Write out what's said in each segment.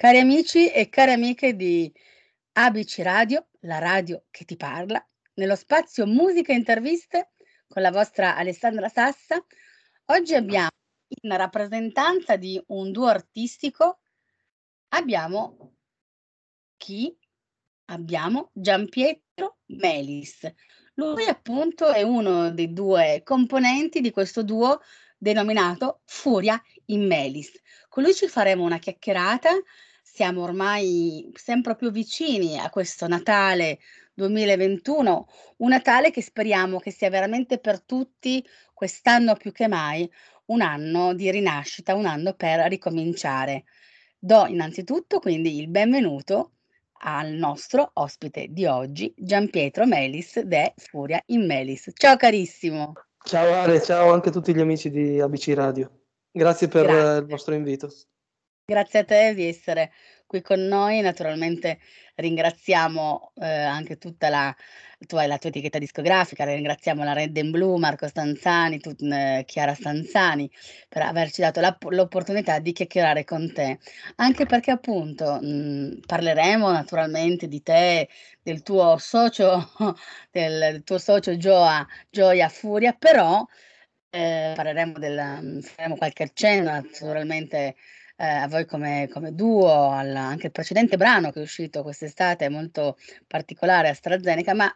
Cari amici e care amiche di ABC Radio, la radio che ti parla, nello spazio Musica e Interviste con la vostra Alessandra Sassa, oggi abbiamo in rappresentanza di un duo artistico, abbiamo chi? Abbiamo Giampietro Melis. Lui appunto è uno dei due componenti di questo duo denominato Furia in Melis. Con lui ci faremo una chiacchierata siamo ormai sempre più vicini a questo Natale 2021, un Natale che speriamo che sia veramente per tutti quest'anno più che mai un anno di rinascita, un anno per ricominciare. Do innanzitutto quindi il benvenuto al nostro ospite di oggi, Giampietro Melis de Furia in Melis. Ciao carissimo. Ciao Ale, ciao anche a tutti gli amici di ABC Radio. Grazie per Grazie. il vostro invito. Grazie a te di essere qui con noi. Naturalmente ringraziamo eh, anche tutta la tua, la tua etichetta discografica, ringraziamo la Red and Blue, Marco Stanzani, tu, eh, Chiara Stanzani per averci dato la, l'opportunità di chiacchierare con te. Anche perché appunto mh, parleremo naturalmente di te, del tuo socio, del, del tuo socio Gioia, Gioia Furia, però eh, parleremo del, faremo qualche accenno naturalmente eh, a voi come, come duo, al, anche il precedente brano che è uscito quest'estate è molto particolare, AstraZeneca, ma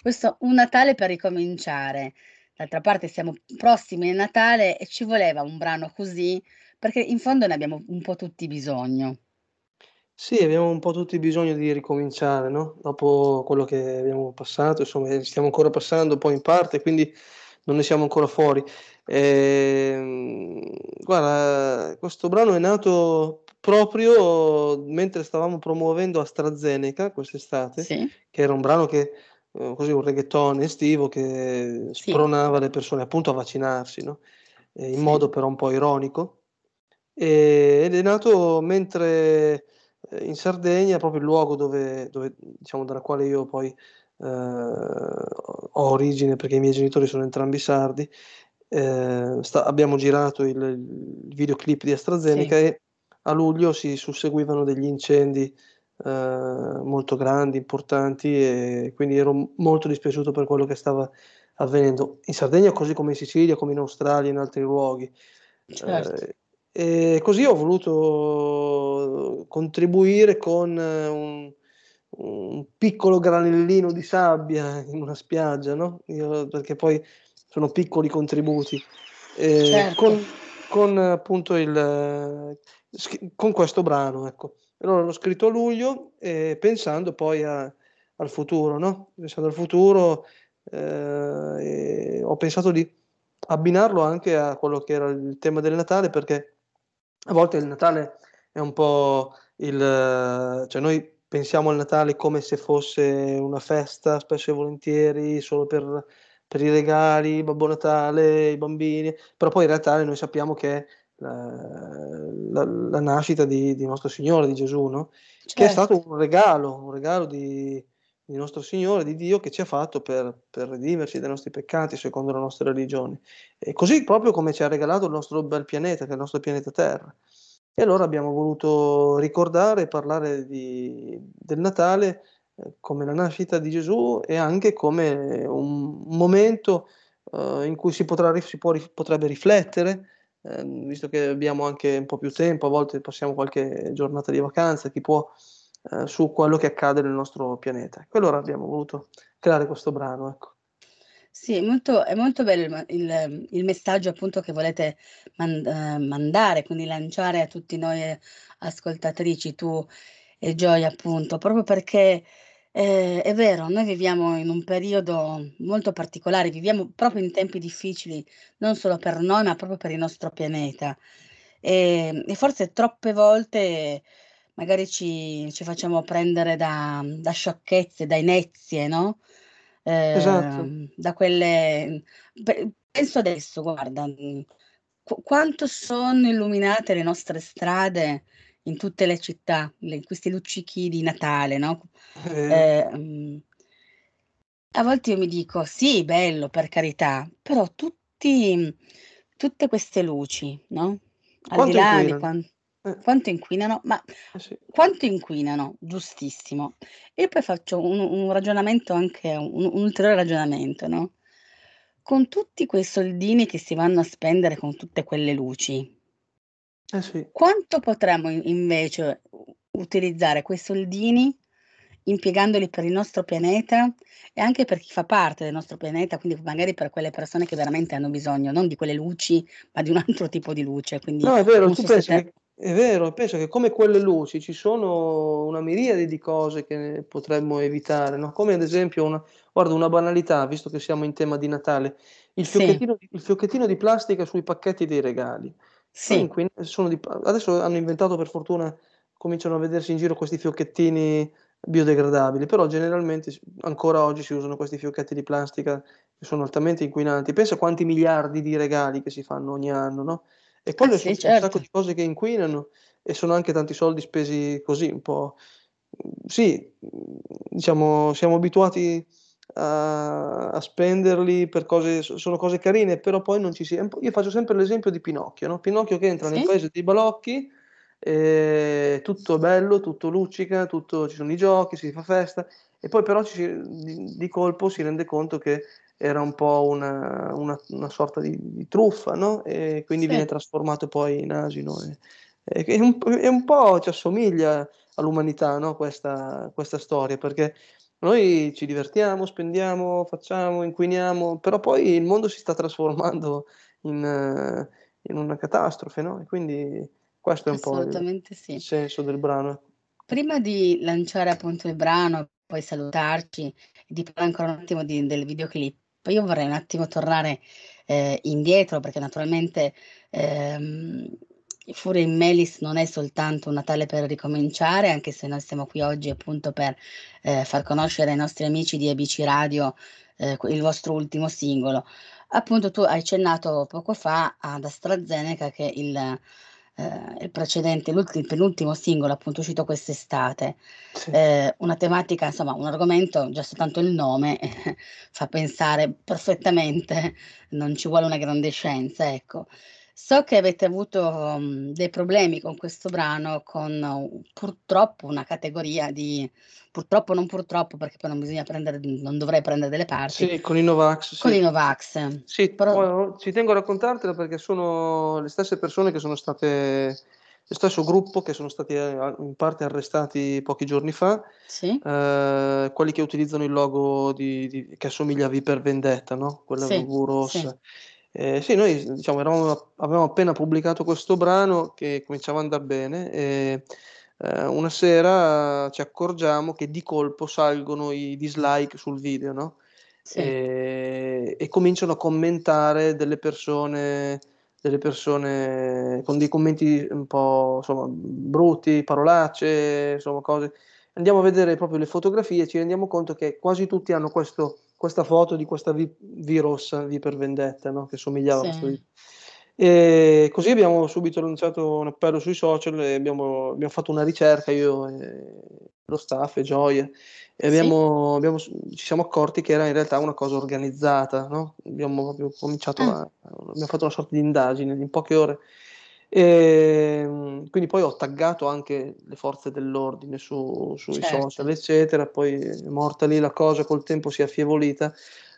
questo un Natale per ricominciare. D'altra parte siamo prossimi al Natale e ci voleva un brano così, perché in fondo ne abbiamo un po' tutti bisogno. Sì, abbiamo un po' tutti bisogno di ricominciare, no? Dopo quello che abbiamo passato, insomma, stiamo ancora passando poi in parte, quindi non ne siamo ancora fuori. E, guarda, questo brano è nato proprio mentre stavamo promuovendo AstraZeneca quest'estate, sì. che era un brano che eh, così un reggaeton estivo che sì. spronava le persone appunto a vaccinarsi, no? in sì. modo però un po' ironico. E, ed è nato mentre eh, in Sardegna, proprio il luogo dove, dove diciamo, dalla quale io poi eh, ho origine perché i miei genitori sono entrambi sardi, eh, sta, abbiamo girato il, il, videoclip di AstraZeneca sì. e a luglio si susseguivano degli incendi eh, molto grandi, importanti e quindi ero molto dispiaciuto per quello che stava avvenendo in Sardegna così come in Sicilia, come in Australia e in altri luoghi. Certo. Eh, e così ho voluto contribuire con un, un, piccolo granellino di sabbia in una spiaggia, no? Io, perché poi sono piccoli contributi. Eh, certo. con, con, appunto il con questo brano, ecco. Allora l'ho scritto a luglio eh, pensando poi a, al futuro, no? Pensando al futuro, eh, ho pensato di abbinarlo anche a quello che era il tema del Natale, perché a volte il Natale è un po' il... cioè noi pensiamo al Natale come se fosse una festa, spesso e volentieri, solo per per i regali, Babbo Natale, i bambini, però poi in realtà noi sappiamo che è la, la, la nascita di, di, nostro Signore, di Gesù, no? certo. che è certo. stato un regalo, un regalo di, di, nostro Signore, di Dio che ci ha fatto per, per redimerci dai nostri peccati secondo la nostra religione. E così proprio come ci ha regalato il nostro bel pianeta, che è il nostro pianeta Terra. E allora abbiamo voluto ricordare e parlare di, del Natale come la nascita di Gesù e anche come un momento uh, in cui si, potrà, si può, potrebbe riflettere, eh, visto che abbiamo anche un po' più tempo, a volte passiamo qualche giornata di vacanza, chi può, eh, su quello che accade nel nostro pianeta. E allora abbiamo voluto creare questo brano. Ecco. Sì, è molto, è molto bello il, il, il messaggio appunto che volete man, eh, mandare, quindi lanciare a tutti noi ascoltatrici, tu e Gioia appunto, proprio perché eh, è vero, noi viviamo in un periodo molto particolare, viviamo proprio in tempi difficili, non solo per noi, ma proprio per il nostro pianeta. E, e forse troppe volte magari ci, ci facciamo prendere da, da, sciocchezze, da inezie, no? Eh, esatto. Da quelle... Penso adesso, guarda, qu- quanto sono illuminate le nostre strade in tutte le città, le, questi luccichi di Natale, no? Eh. Eh, a volte io mi dico, sì, bello, per carità, però tutti, tutte queste luci, no? Al quanto di là inquinano? di quanto... Eh. Quanto inquinano? Ma Eh sì. quanto inquinano? Giustissimo. E poi faccio un un ragionamento anche un un ulteriore ragionamento, no, con tutti quei soldini che si vanno a spendere con tutte quelle luci Eh sì. quanto potremmo in invece utilizzare quei soldini impiegandoli per il nostro pianeta e anche per chi fa parte del nostro pianeta, quindi magari per quelle persone che veramente hanno bisogno, non di quelle luci, ma di un altro tipo di luce, quindi No, è vero, tu so pensi te che è vero, pensa che come quelle luci ci sono una miriade di cose che potremmo evitare, no, come ad esempio una guarda una banalità, visto che siamo in tema di Natale, il Sì. fiocchettino il fiocchettino di plastica sui pacchetti dei regali. Sì. sono di adesso hanno inventato per fortuna cominciano a vedersi in giro questi fiocchettini biodegradabili, però generalmente ancora oggi si usano questi fiocchetti di plastica che sono altamente inquinanti. Pensa quanti miliardi di regali che si fanno ogni anno, no, e Ah quelle sì, sono un sacco certo. di cose che inquinano e sono anche tanti soldi spesi così un po' mhmm, sì, mhmm, diciamo siamo abituati a a spenderli per cose sono cose carine, però poi non ci si io faccio sempre l'esempio di Pinocchio, no, Pinocchio che entra nel Sì. paese dei balocchi, ehm, tutto bello, tutto luccica, tutto ci sono i giochi, si fa festa e poi però ci di di colpo si rende conto che era un po' una una una sorta di di truffa, no, e quindi viene Sì. trasformato poi in asino e e un e un po' ci assomiglia all'umanità, no, questa questa storia, perché noi ci divertiamo, spendiamo, facciamo, inquiniamo, però poi il mondo si sta trasformando in in una catastrofe, no, e quindi questo è un po' il sì. senso del brano. Prima di lanciare appunto il brano, poi salutarci di parlare ancora un attimo di del videoclip, io vorrei un attimo tornare, ehm, indietro perché naturalmente, ehm, Furia in Melis non è soltanto un Natale per ricominciare, anche se noi siamo qui oggi appunto per, ehm, far conoscere ai nostri amici di ABC Radio, q il vostro ultimo singolo. Appunto tu hai accennato poco fa ad AstraZeneca che il ehm, il precedente il penultimo singolo appunto uscito quest'estate. Sì. Ehm, una tematica insomma, un argomento, già soltanto il nome fa pensare perfettamente, non ci vuole una grande scienza, ecco. So che avete avuto, mhmm, dei problemi con questo brano, con u purtroppo una categoria di purtroppo, non purtroppo, perché poi non bisogna prendere non dovrei prendere delle parti, Sì, con i Novax, con sì. i Novax. Sì, Però poi ci tengo a raccontartela perché sono le stesse persone che sono state lo stesso gruppo che sono stati a in parte arrestati pochi giorni fa, Sì. ehm, quelli che utilizzano il logo di di che assomiglia a V per Vendetta, no, quella Sì, sì. rossa. Ehm, sì, noi diciamo eravamo avevamo appena pubblicato questo brano che cominciava a andar bene e, ehm, una sera ci accorgiamo che di colpo salgono i dislike sul video, no, Sì. ehm, e cominciano a commentare delle persone delle persone con dei commenti un po' insomma brutti, parolacce, insomma cose andiamo a vedere proprio le fotografie e ci rendiamo conto che quasi tutti hanno questo questa foto di questa V V rossa, V per Vendetta, no, che somigliava a questo V. Sì. E così abbiamo subito lanciato un appello sui social e abbiamo abbiamo fatto una ricerca io e lo staff e Gioia e Sì. abbiamo abbiamo s ci siamo accorti che era in realtà una cosa organizzata, no, abbiamo proprio cominciato Ah. a abbiamo fatto una sorta di indagine in poche ore. Ehm, quindi poi ho taggato anche le forze dell'ordine su sui social, Certo. eccetera, poi è morta lì la cosa, col tempo si è affievolita,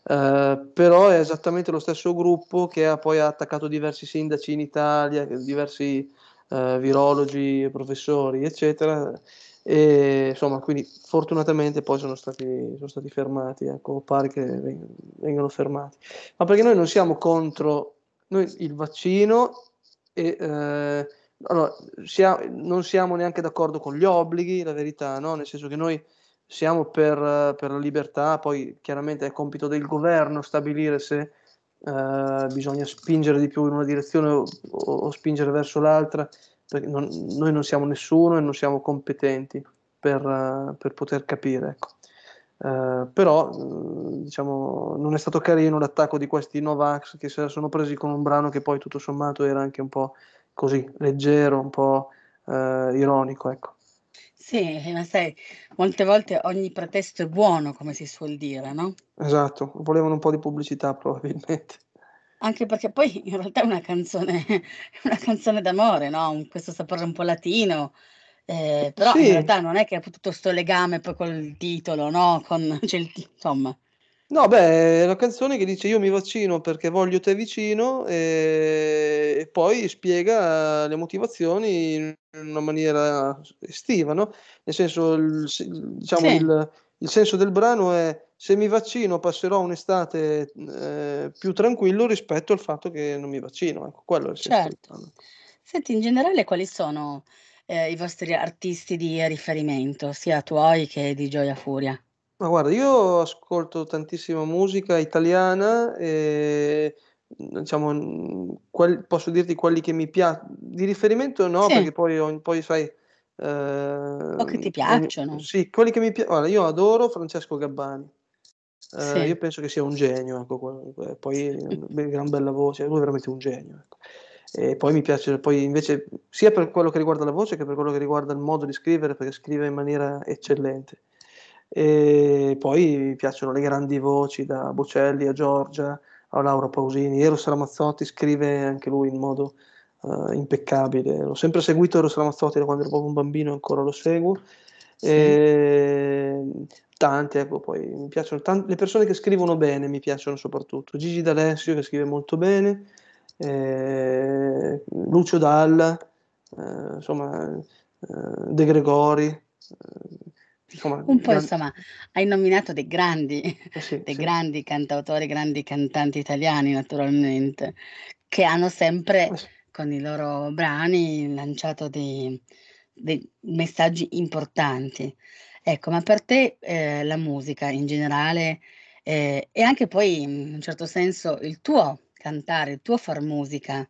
ehm, però è esattamente lo stesso gruppo che ha poi attaccato diversi sindaci in Italia, diversi, ehm, virologi, professori, eccetera, e insomma quindi fortunatamente poi sono stati sono stati fermati, ecco, pare che ven vengano fermati. Ma perché noi non siamo contro noi il vaccino e, ehm, allora sia non siamo neanche d'accordo con gli obblighi, la verità, no, nel senso che noi siamo per per la libertà, poi chiaramente è compito del governo stabilire se, ehm, bisogna spingere di più in una direzione o o spingere verso l'altra, perché non noi non siamo nessuno e non siamo competenti per per poter capire, ecco. Ehm, però, mhmm, diciamo non è stato carino l'attacco di questi Novax che la sono presi con un brano che poi tutto sommato era anche un po' così, leggero, un po', ehm, ironico, ecco. Sì, ma sai, molte volte ogni pretesto è buono, come si suol dire, no? Esatto, volevano un po' di pubblicità probabilmente. Anche perché poi in realtà è una canzone una canzone d'amore, no, un questo sapore un po' latino, ehm, però in Sì. realtà non è che ha tutto 'sto legame poi col titolo, no, con cioè il insomma. No, beh, è una canzone che dice: "Io mi vaccino perché voglio te vicino", ehm, e poi spiega le motivazioni in una maniera estiva, no, nel senso il diciamo Sì. il il senso del brano è: "Se mi vaccino passerò un'estate, ehm, più tranquillo rispetto al fatto che non mi vaccino", ecco, quello è il senso del Certo. Senti, in generale quali sono, ehm, i vostri artisti di riferimento, sia tuoi che di Gioia Furia? Ma guarda, io ascolto tantissima musica italiana, ehm, mhmm, diciamo, mhmm, quel posso dirti quelli che mi pia di riferimento no, Sì. perché poi poi sai, O che ti ehm, ogni piacciono. sì, quelli che mi pia guarda, io adoro Francesco Gabbani. Io Sì. penso che sia un genio, ecco, que poi be gran bella voce, lui è veramente un genio, ecco. E poi mi piace poi invece sia per quello che riguarda la voce che per quello che riguarda il modo di scrivere, perché scrive in maniera eccellente. E poi mi piacciono le grandi voci da Bocelli a Giorgia a Laura Pausini. Eros Ramazzotti scrive anche lui in modo, uhm, impeccabile. L'ho sempre seguito Eros Ramazzotti da quando ero proprio un bambino ancora lo seguo. Sì. Ehm, tanti, ecco, poi mi piacciono tan le persone che scrivono bene mi piacciono soprattutto. Gigi D'Alessio che scrive molto bene, ehm, Lucio Dalla, ehm, insomma, ehm, De Gregori, ehm, insomma Un po' insomma, hai nominato dei grandi Eh sì, dei sì. grandi cantautori, grandi cantanti italiani naturalmente, che hanno sempre Eh con i loro brani lanciato dei dei messaggi importanti. Ecco, ma per te, ehm, la musica in generale, ehm, e anche poi in un certo senso il tuo cantare, il tuo far musica,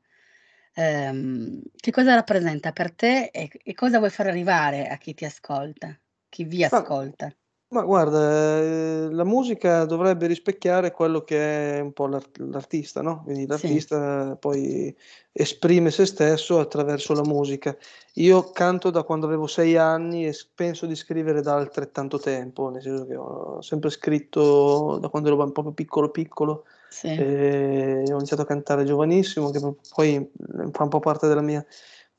ehm, che cosa rappresenta per te e e cosa vuoi far arrivare a chi ti ascolta, chi vi Ma ascolta? ma guarda, ehm, la musica dovrebbe rispecchiare quello che è un po' l'art l'artista, no, quindi Sì. l'artista poi esprime se stesso attraverso la musica. Io canto da quando avevo 6 anni e penso di scrivere da altrettanto tempo, nel senso che ho sempre scritto da quando ero proprio piccolo, piccolo, Sì. ehm, ho iniziato a cantare giovanissimo, che poi, fa un po' parte della mia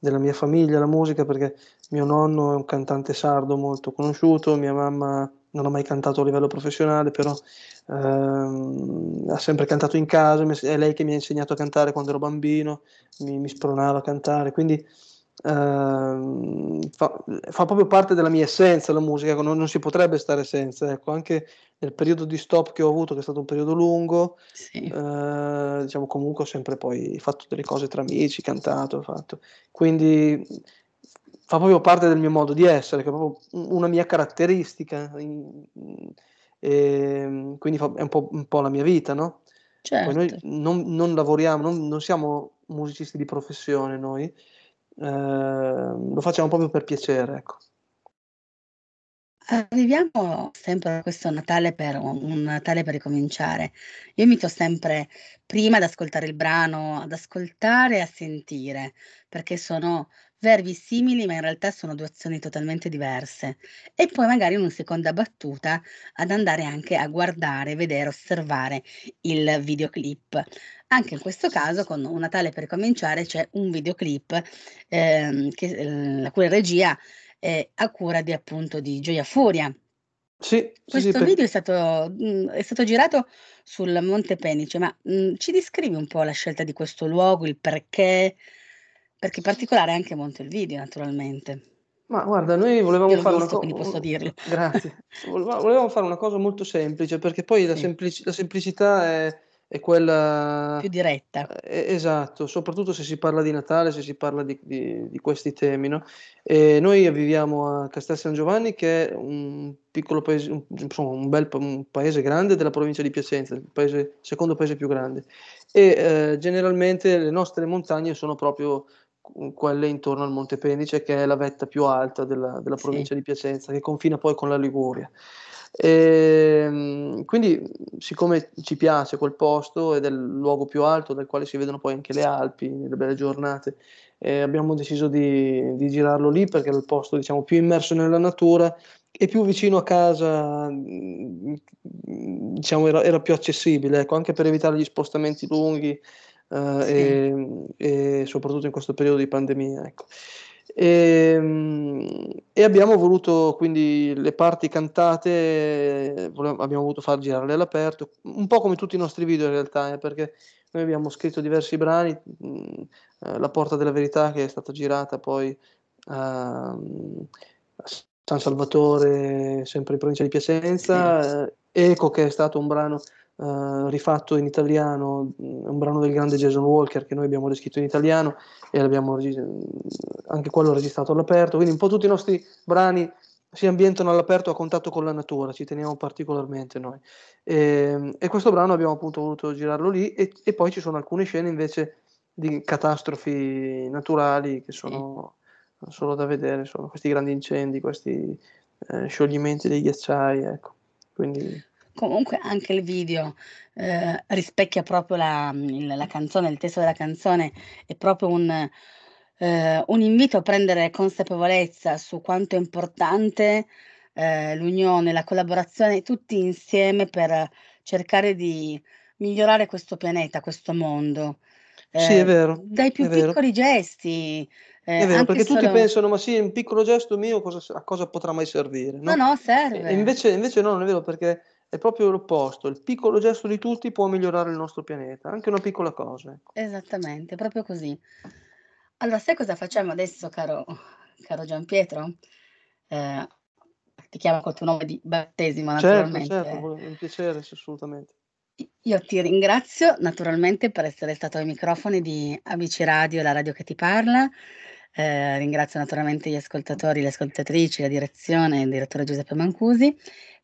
della mia famiglia la musica, perché mio nonno è un cantante sardo molto conosciuto, mia mamma non ha mai cantato a livello professionale, però, ehm, ha sempre cantato in casa, è lei che mi ha insegnato a cantare quando ero bambino, mi mi spronava a cantare, quindi, ehm, fa fa proprio parte della mia essenza la musica, non non si potrebbe stare senza, ecco. Anche nel periodo di stop che ho avuto, che è stato un periodo lungo, Sì. ehm, diciamo comunque ho sempre poi fatto delle cose tra amici, cantato, fatto. Quindi, fa proprio parte del mio modo di essere, che è proprio una mia caratteristica, mhmm, ehm, quindi è un po' un po' la mia vita, no, poi noi Certo. non non lavoriamo, non non siamo musicisti di professione noi, ehm, lo facciamo proprio per piacere, ecco. Arriviamo sempre a questo Natale per un Natale per ricominciare. Io invito sempre prima ad ascoltare il brano, ad ascoltare e a sentire, perché sono verbi simili, ma in realtà sono 2 azioni totalmente diverse. E poi magari in un seconda battuta ad andare anche a guardare, vedere, osservare il videoclip. Anche in questo caso con Un Natale per ricominciare c'è un videoclip, ehm, che la cui regia è a cura di appunto di Gioia Furia. Sì, sì, sì, Questo per video è stato mhmm, è stato girato sul Monte Penice, ma, mhmm, ci descrivi un po' la scelta di questo luogo, il perché? Perché particolare è anche molto il video naturalmente. Ma guarda, noi volevamo fare una visto, co quindi posso dirlo. grazie. Voleva volevamo fare una cosa molto semplice, perché poi la Sì. semplici la semplicità è è quella Più diretta. e esatto, soprattutto se si parla di Natale, se si parla di di di questi temi, no, noi viviamo a Castel San Giovanni che è un piccolo paese un insomma un bel un paese grande della provincia di Piacenza, il paese secondo paese più grande. E, ehm, generalmente le nostre montagne sono proprio quelle intorno al Monte Penice, che è la vetta più alta della della Sì. provincia di Piacenza, che confina poi con la Liguria. E, ehm, quindi, siccome ci piace quel posto ed è il luogo più alto dal quale si vedono poi anche le Alpi nelle belle giornate, eh, abbiamo deciso di, di, girarlo lì perché era il posto diciamo, più immerso nella natura e più vicino a casa, mm, diciamo, era, era più accessibile, ecco, anche per evitare gli spostamenti lunghi eh, sì. e, e, soprattutto in questo periodo di pandemia. Ecco. E, ehm, e, abbiamo voluto quindi le parti cantate, abbiamo voluto far girarle all'aperto, un po' come tutti i nostri video in realtà, eh, perché noi abbiamo scritto diversi brani, mh, mm, eh, La Porta della Verità che è stata girata poi a, a San Salvatore, sempre in provincia di Piacenza, eh, Eco che è stato un brano uh, rifatto in italiano, un brano del grande Jason Walker che noi abbiamo riscritto in italiano e l'abbiamo anche quello registrato all'aperto, quindi un po' tutti i nostri brani si ambientano all'aperto a contatto con la natura, ci teniamo particolarmente noi. E, ehm, e questo brano abbiamo appunto voluto girarlo lì e, e, poi ci sono alcune scene invece di catastrofi naturali che sono solo da vedere, sono questi grandi incendi, questi eh, scioglimenti dei ghiacciai, ecco. Quindi Comunque anche il video, ehm, rispecchia proprio la il la canzone, il testo della canzone è proprio un ehm, un invito a prendere consapevolezza su quanto è importante, ehm, l'unione, la collaborazione tutti insieme per cercare di migliorare questo pianeta, questo mondo. Sì, è vero, dai più è vero. piccoli gesti, È vero, perché tutti solo pensano: "Ma sì, un piccolo gesto mio cosa a cosa potrà mai servire", No, no? no, E invece invece no, non è vero perché è proprio l'opposto, il piccolo gesto di tutti può migliorare il nostro pianeta, anche una piccola cosa, ecco. Esattamente, proprio così. Allora sai cosa facciamo adesso caro caro Gianpietro? Ehm, ti chiamo col tuo nome di battesimo Certo, certo, naturalmente. un piacere, assolutamente. Io ti ringrazio naturalmente per essere stato ai microfoni di ABC Radio, la radio che ti parla. Ehm, ringrazio naturalmente gli ascoltatori, le ascoltatrici, la direzione, il direttore Giuseppe Mancusi.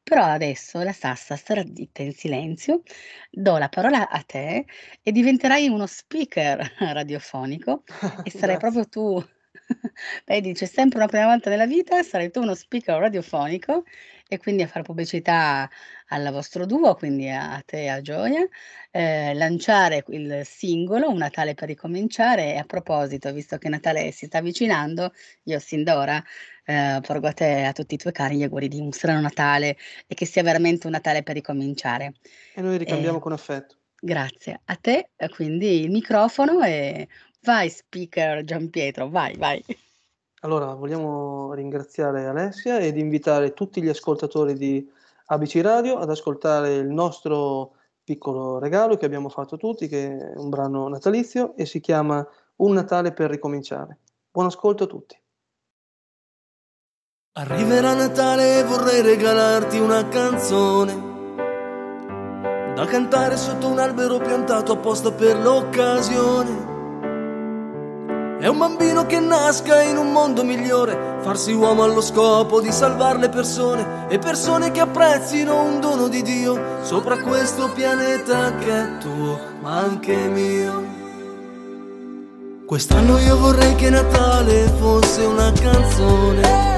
Però adesso la Sassa starà zitta in silenzio, do la parola a te e diventerai uno speaker radiofonico e sarai Grazie. proprio tu vedi c'è sempre una prima volta nella vita, sarai tu uno speaker radiofonico e quindi a far pubblicità al vostro duo, quindi a te e a Gioia, ehm, lanciare il singolo "Un Natale per ricominciare" e a proposito, visto che Natale si sta avvicinando, io sin d'ora, ehm, porgo a te e a tutti i tuoi cari gli auguri di un sereno Natale e che sia veramente un Natale per ricominciare. E noi ricambiamo Ehm, con affetto. grazie. A te, quindi il microfono e vai speaker Gianpietro, vai, vai. Allora, vogliamo ringraziare Alessia ed invitare tutti gli ascoltatori di ABC Radio ad ascoltare il nostro piccolo regalo che abbiamo fatto tutti, che è un brano natalizio e si chiama "Un Natale per ricominciare". Buon ascolto a tutti. Arriverà Natale e vorrei regalarti una canzone da cantare sotto un albero piantato apposta per l'occasione. È un bambino che nasca in un mondo migliore, farsi uomo allo scopo di salvare le persone e persone che apprezzino un dono di Dio sopra questo pianeta che è tuo, ma anche mio. Quest'anno io vorrei che Natale fosse una canzone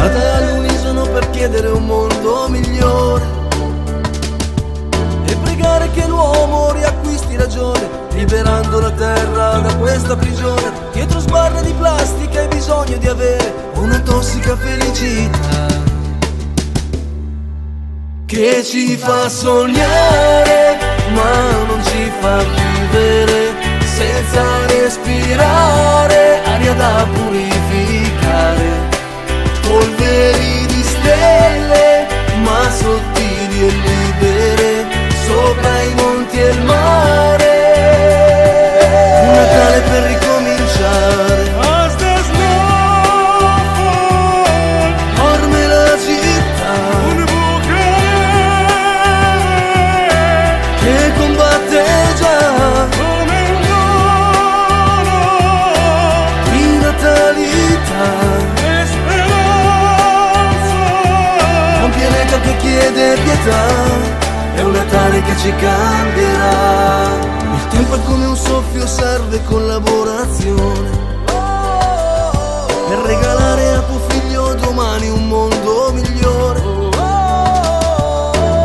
cantata all'unisono per chiedere un mondo migliore e pregare che l'uomo riacquisti ragione, liberando la terra da questa prigione. Dietro sbarre di plastica hai bisogno di avere una tossica felicità che ci fa sognare, ma non ci fa vivere senza respirare aria da purificare polveri di stelle, ma sottili e libere, sopra i monti e il mare. Un Natale per ricominciare. pietà, è un Natale che ci cambierà. Il tempo è come un soffio, serve collaborazione. Per regalare a tuo figlio domani un mondo migliore.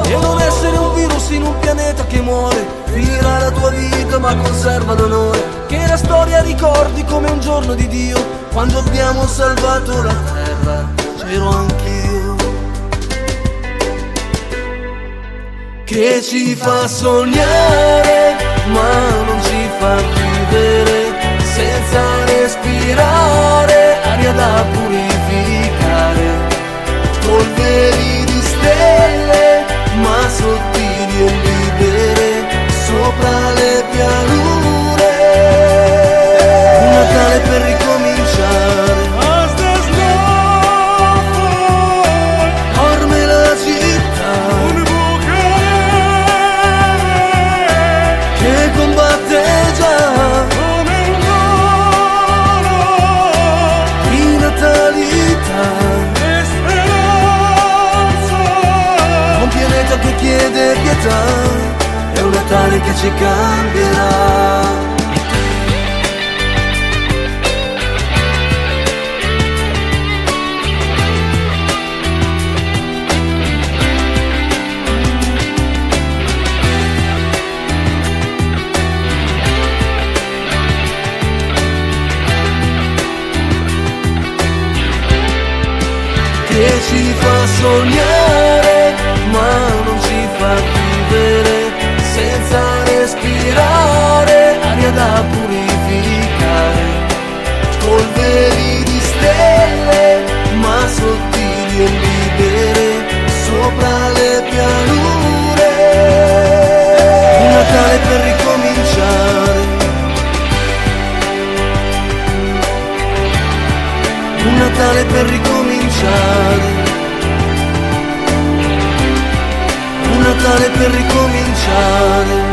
E non essere un virus in un pianeta che muore. Finirà la tua vita ma conserva l'onore. Che la storia ricordi come un giorno di Dio, quando abbiamo salvato la terra. C'ero anch'io. Che ci fa sognare ma non ci fa vivere Senza respirare aria da purificare Polveri di stelle ma sottili e libere sopra le pianure. Un Natale per ricominciare. Pietà, è un Natale che ci cambierà. ci fa sognare per ricominciare.